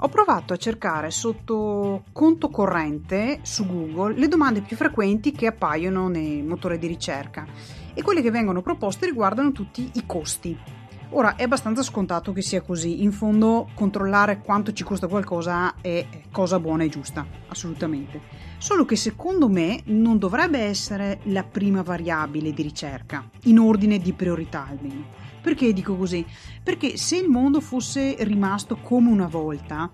Ho provato a cercare sotto conto corrente su Google le domande più frequenti che appaiono nei motori di ricerca e quelle che vengono proposte riguardano tutti i costi. Ora è abbastanza scontato che sia così, in fondo controllare quanto ci costa qualcosa è cosa buona e giusta, assolutamente. Solo che secondo me non dovrebbe essere la prima variabile di ricerca, in ordine di priorità almeno. Perché dico così? Perché se il mondo fosse rimasto come una volta,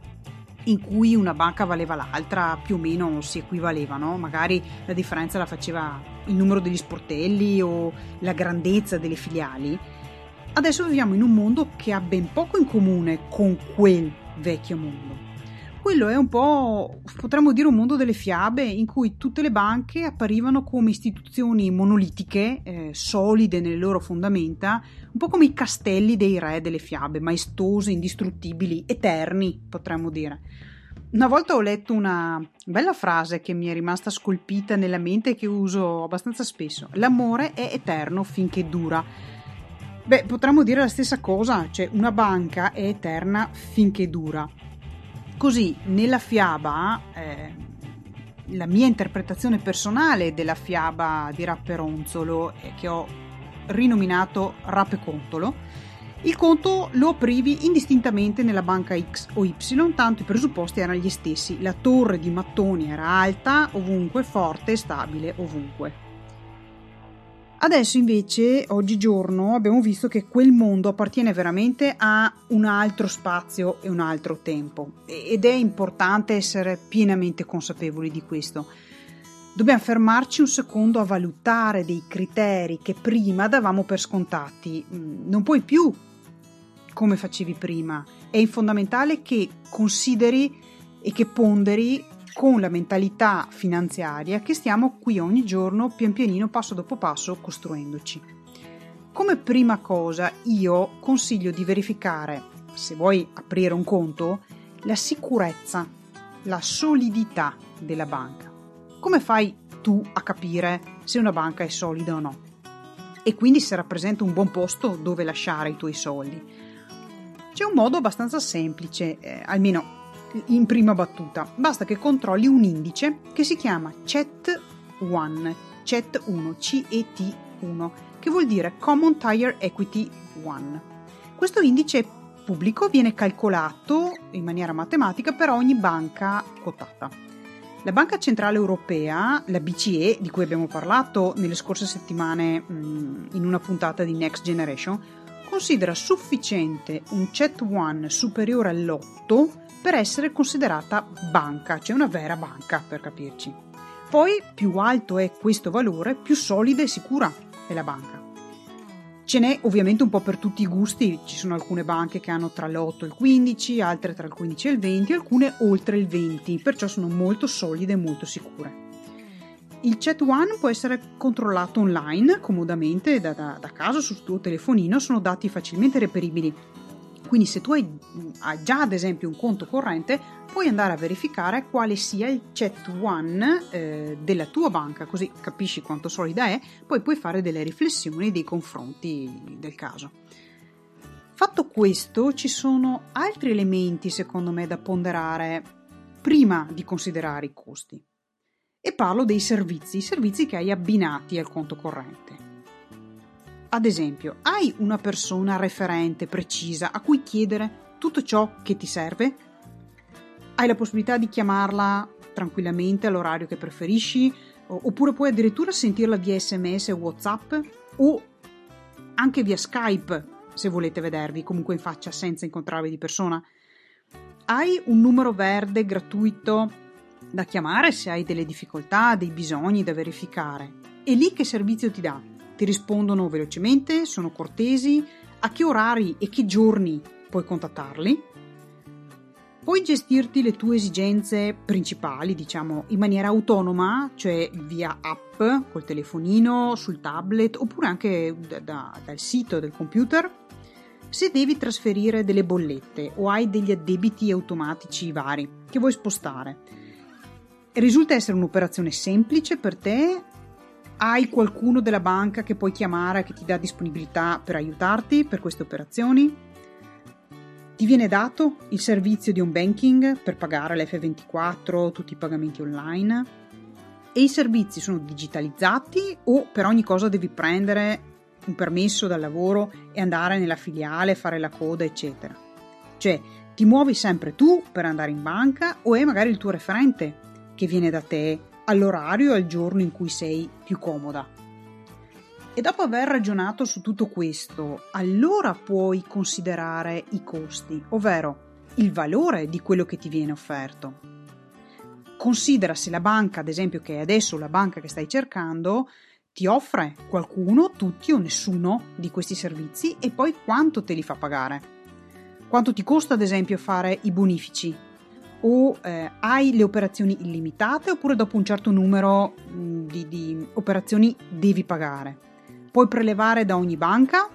in cui una banca valeva l'altra, più o meno si equivalevano, magari la differenza la faceva il numero degli sportelli o la grandezza delle filiali, Adesso viviamo in un mondo che ha ben poco in comune con quel vecchio mondo. Quello è un po', potremmo dire, un mondo delle fiabe in cui tutte le banche apparivano come istituzioni monolitiche, eh, solide nelle loro fondamenta, un po' come i castelli dei re delle fiabe, maestose, indistruttibili, eterni, potremmo dire. Una volta ho letto una bella frase che mi è rimasta scolpita nella mente e che uso abbastanza spesso. L'amore è eterno finché dura Beh, potremmo dire la stessa cosa, cioè una banca è eterna finché dura. Così, nella fiaba, eh, la mia interpretazione personale della fiaba di Rapperonzolo, eh, che ho rinominato Rappecontolo, il conto lo aprivi indistintamente nella banca X o Y, tanto i presupposti erano gli stessi. La torre di mattoni era alta ovunque, forte e stabile ovunque. Adesso invece, oggigiorno, abbiamo visto che quel mondo appartiene veramente a un altro spazio e un altro tempo ed è importante essere pienamente consapevoli di questo. Dobbiamo fermarci un secondo a valutare dei criteri che prima davamo per scontati. Mm, non puoi più come facevi prima. È fondamentale che consideri e che ponderi con la mentalità finanziaria che stiamo qui ogni giorno, pian pianino, passo dopo passo, costruendoci. Come prima cosa io consiglio di verificare, se vuoi aprire un conto, la sicurezza, la solidità della banca. Come fai tu a capire se una banca è solida o no? E quindi se rappresenta un buon posto dove lasciare i tuoi soldi. C'è un modo abbastanza semplice, eh, almeno in prima battuta. Basta che controlli un indice che si chiama CET1, CET1, CET1, che vuol dire Common Tire Equity 1. Questo indice pubblico viene calcolato in maniera matematica per ogni banca quotata. La Banca Centrale Europea, la BCE, di cui abbiamo parlato nelle scorse settimane mm, in una puntata di Next Generation, considera sufficiente un CET1 superiore all'8 per essere considerata banca, cioè una vera banca per capirci. Poi più alto è questo valore, più solida e sicura è la banca. Ce n'è ovviamente un po' per tutti i gusti, ci sono alcune banche che hanno tra l'8 e il 15, altre tra il 15 e il 20, alcune oltre il 20, perciò sono molto solide e molto sicure. Il Chat One può essere controllato online comodamente da, da, da casa sul tuo telefonino, sono dati facilmente reperibili quindi se tu hai, hai, già ad esempio un conto corrente, puoi andare a verificare quale sia il Chat One eh, della tua banca, così capisci quanto solida è, poi puoi fare delle riflessioni dei confronti del caso. Fatto questo, ci sono altri elementi secondo me da ponderare prima di considerare i costi. E parlo dei servizi, i servizi che hai abbinati al conto corrente. Ad esempio, hai una persona referente precisa a cui chiedere tutto ciò che ti serve? Hai la possibilità di chiamarla tranquillamente all'orario che preferisci? Oppure puoi addirittura sentirla via sms o whatsapp? O anche via Skype se volete vedervi comunque in faccia senza incontrarvi di persona? Hai un numero verde gratuito da chiamare se hai delle difficoltà, dei bisogni da verificare. E lì che servizio ti dà? Ti rispondono velocemente, sono cortesi, a che orari e che giorni puoi contattarli. Puoi gestirti le tue esigenze principali, diciamo, in maniera autonoma, cioè via app, col telefonino, sul tablet oppure anche da, da, dal sito del computer. Se devi trasferire delle bollette o hai degli addebiti automatici vari che vuoi spostare. Risulta essere un'operazione semplice per te hai qualcuno della banca che puoi chiamare che ti dà disponibilità per aiutarti per queste operazioni? Ti viene dato il servizio di un banking per pagare l'F24, tutti i pagamenti online e i servizi sono digitalizzati o per ogni cosa devi prendere un permesso dal lavoro e andare nella filiale, fare la coda, eccetera. Cioè, ti muovi sempre tu per andare in banca o è magari il tuo referente che viene da te all'orario e al giorno in cui sei più comoda. E dopo aver ragionato su tutto questo, allora puoi considerare i costi, ovvero il valore di quello che ti viene offerto. Considera se la banca, ad esempio, che è adesso la banca che stai cercando, ti offre qualcuno, tutti o nessuno di questi servizi e poi quanto te li fa pagare. Quanto ti costa, ad esempio, fare i bonifici? O eh, hai le operazioni illimitate oppure dopo un certo numero mh, di, di operazioni devi pagare? puoi prelevare da ogni banca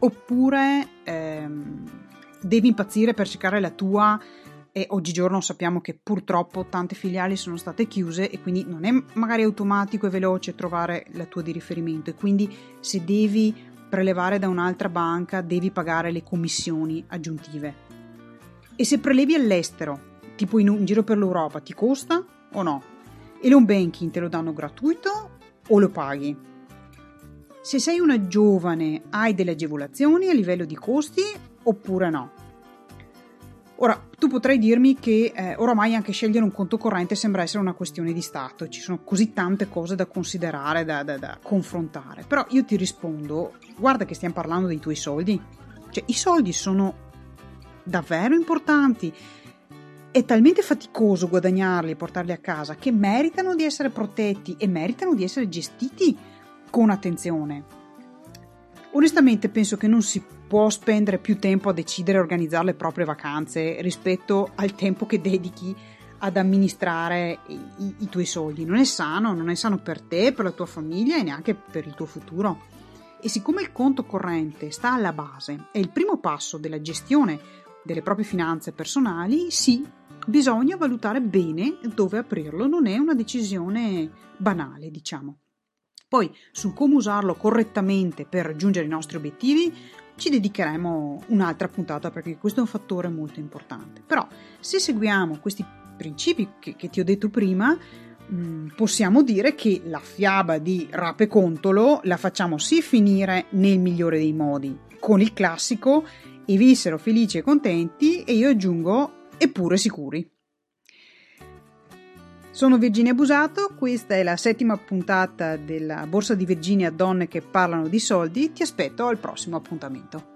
oppure ehm, devi impazzire per cercare la tua e oggigiorno sappiamo che purtroppo tante filiali sono state chiuse e quindi non è magari automatico e veloce trovare la tua di riferimento e quindi se devi prelevare da un'altra banca devi pagare le commissioni aggiuntive. E se prelevi all'estero, tipo in un giro per l'Europa, ti costa o no? E l'home banking te lo danno gratuito o lo paghi? Se sei una giovane hai delle agevolazioni a livello di costi oppure no? Ora, tu potrai dirmi che eh, oramai anche scegliere un conto corrente sembra essere una questione di Stato, ci sono così tante cose da considerare, da, da, da confrontare, però io ti rispondo, guarda che stiamo parlando dei tuoi soldi, cioè i soldi sono davvero importanti, è talmente faticoso guadagnarli e portarli a casa che meritano di essere protetti e meritano di essere gestiti con attenzione. Onestamente penso che non si può spendere più tempo a decidere e organizzare le proprie vacanze rispetto al tempo che dedichi ad amministrare i, i, tuoi soldi. Non è sano, non è sano per te, per la tua famiglia e neanche per il tuo futuro. E siccome il conto corrente sta alla base, è il primo passo della gestione delle proprie finanze personali, sì, bisogna valutare bene dove aprirlo, non è una decisione banale, diciamo. Poi su come usarlo correttamente per raggiungere i nostri obiettivi ci dedicheremo un'altra puntata perché questo è un fattore molto importante. Però se seguiamo questi principi che, che ti ho detto prima, mh, mm, possiamo dire che la fiaba di Rape Contolo la facciamo sì finire nel migliore dei modi, con il classico e vissero felici e contenti e io aggiungo eppure sicuri. Sono Virginia Busato, questa è la settima puntata della Borsa di Virginia Donne che parlano di soldi, ti aspetto al prossimo appuntamento.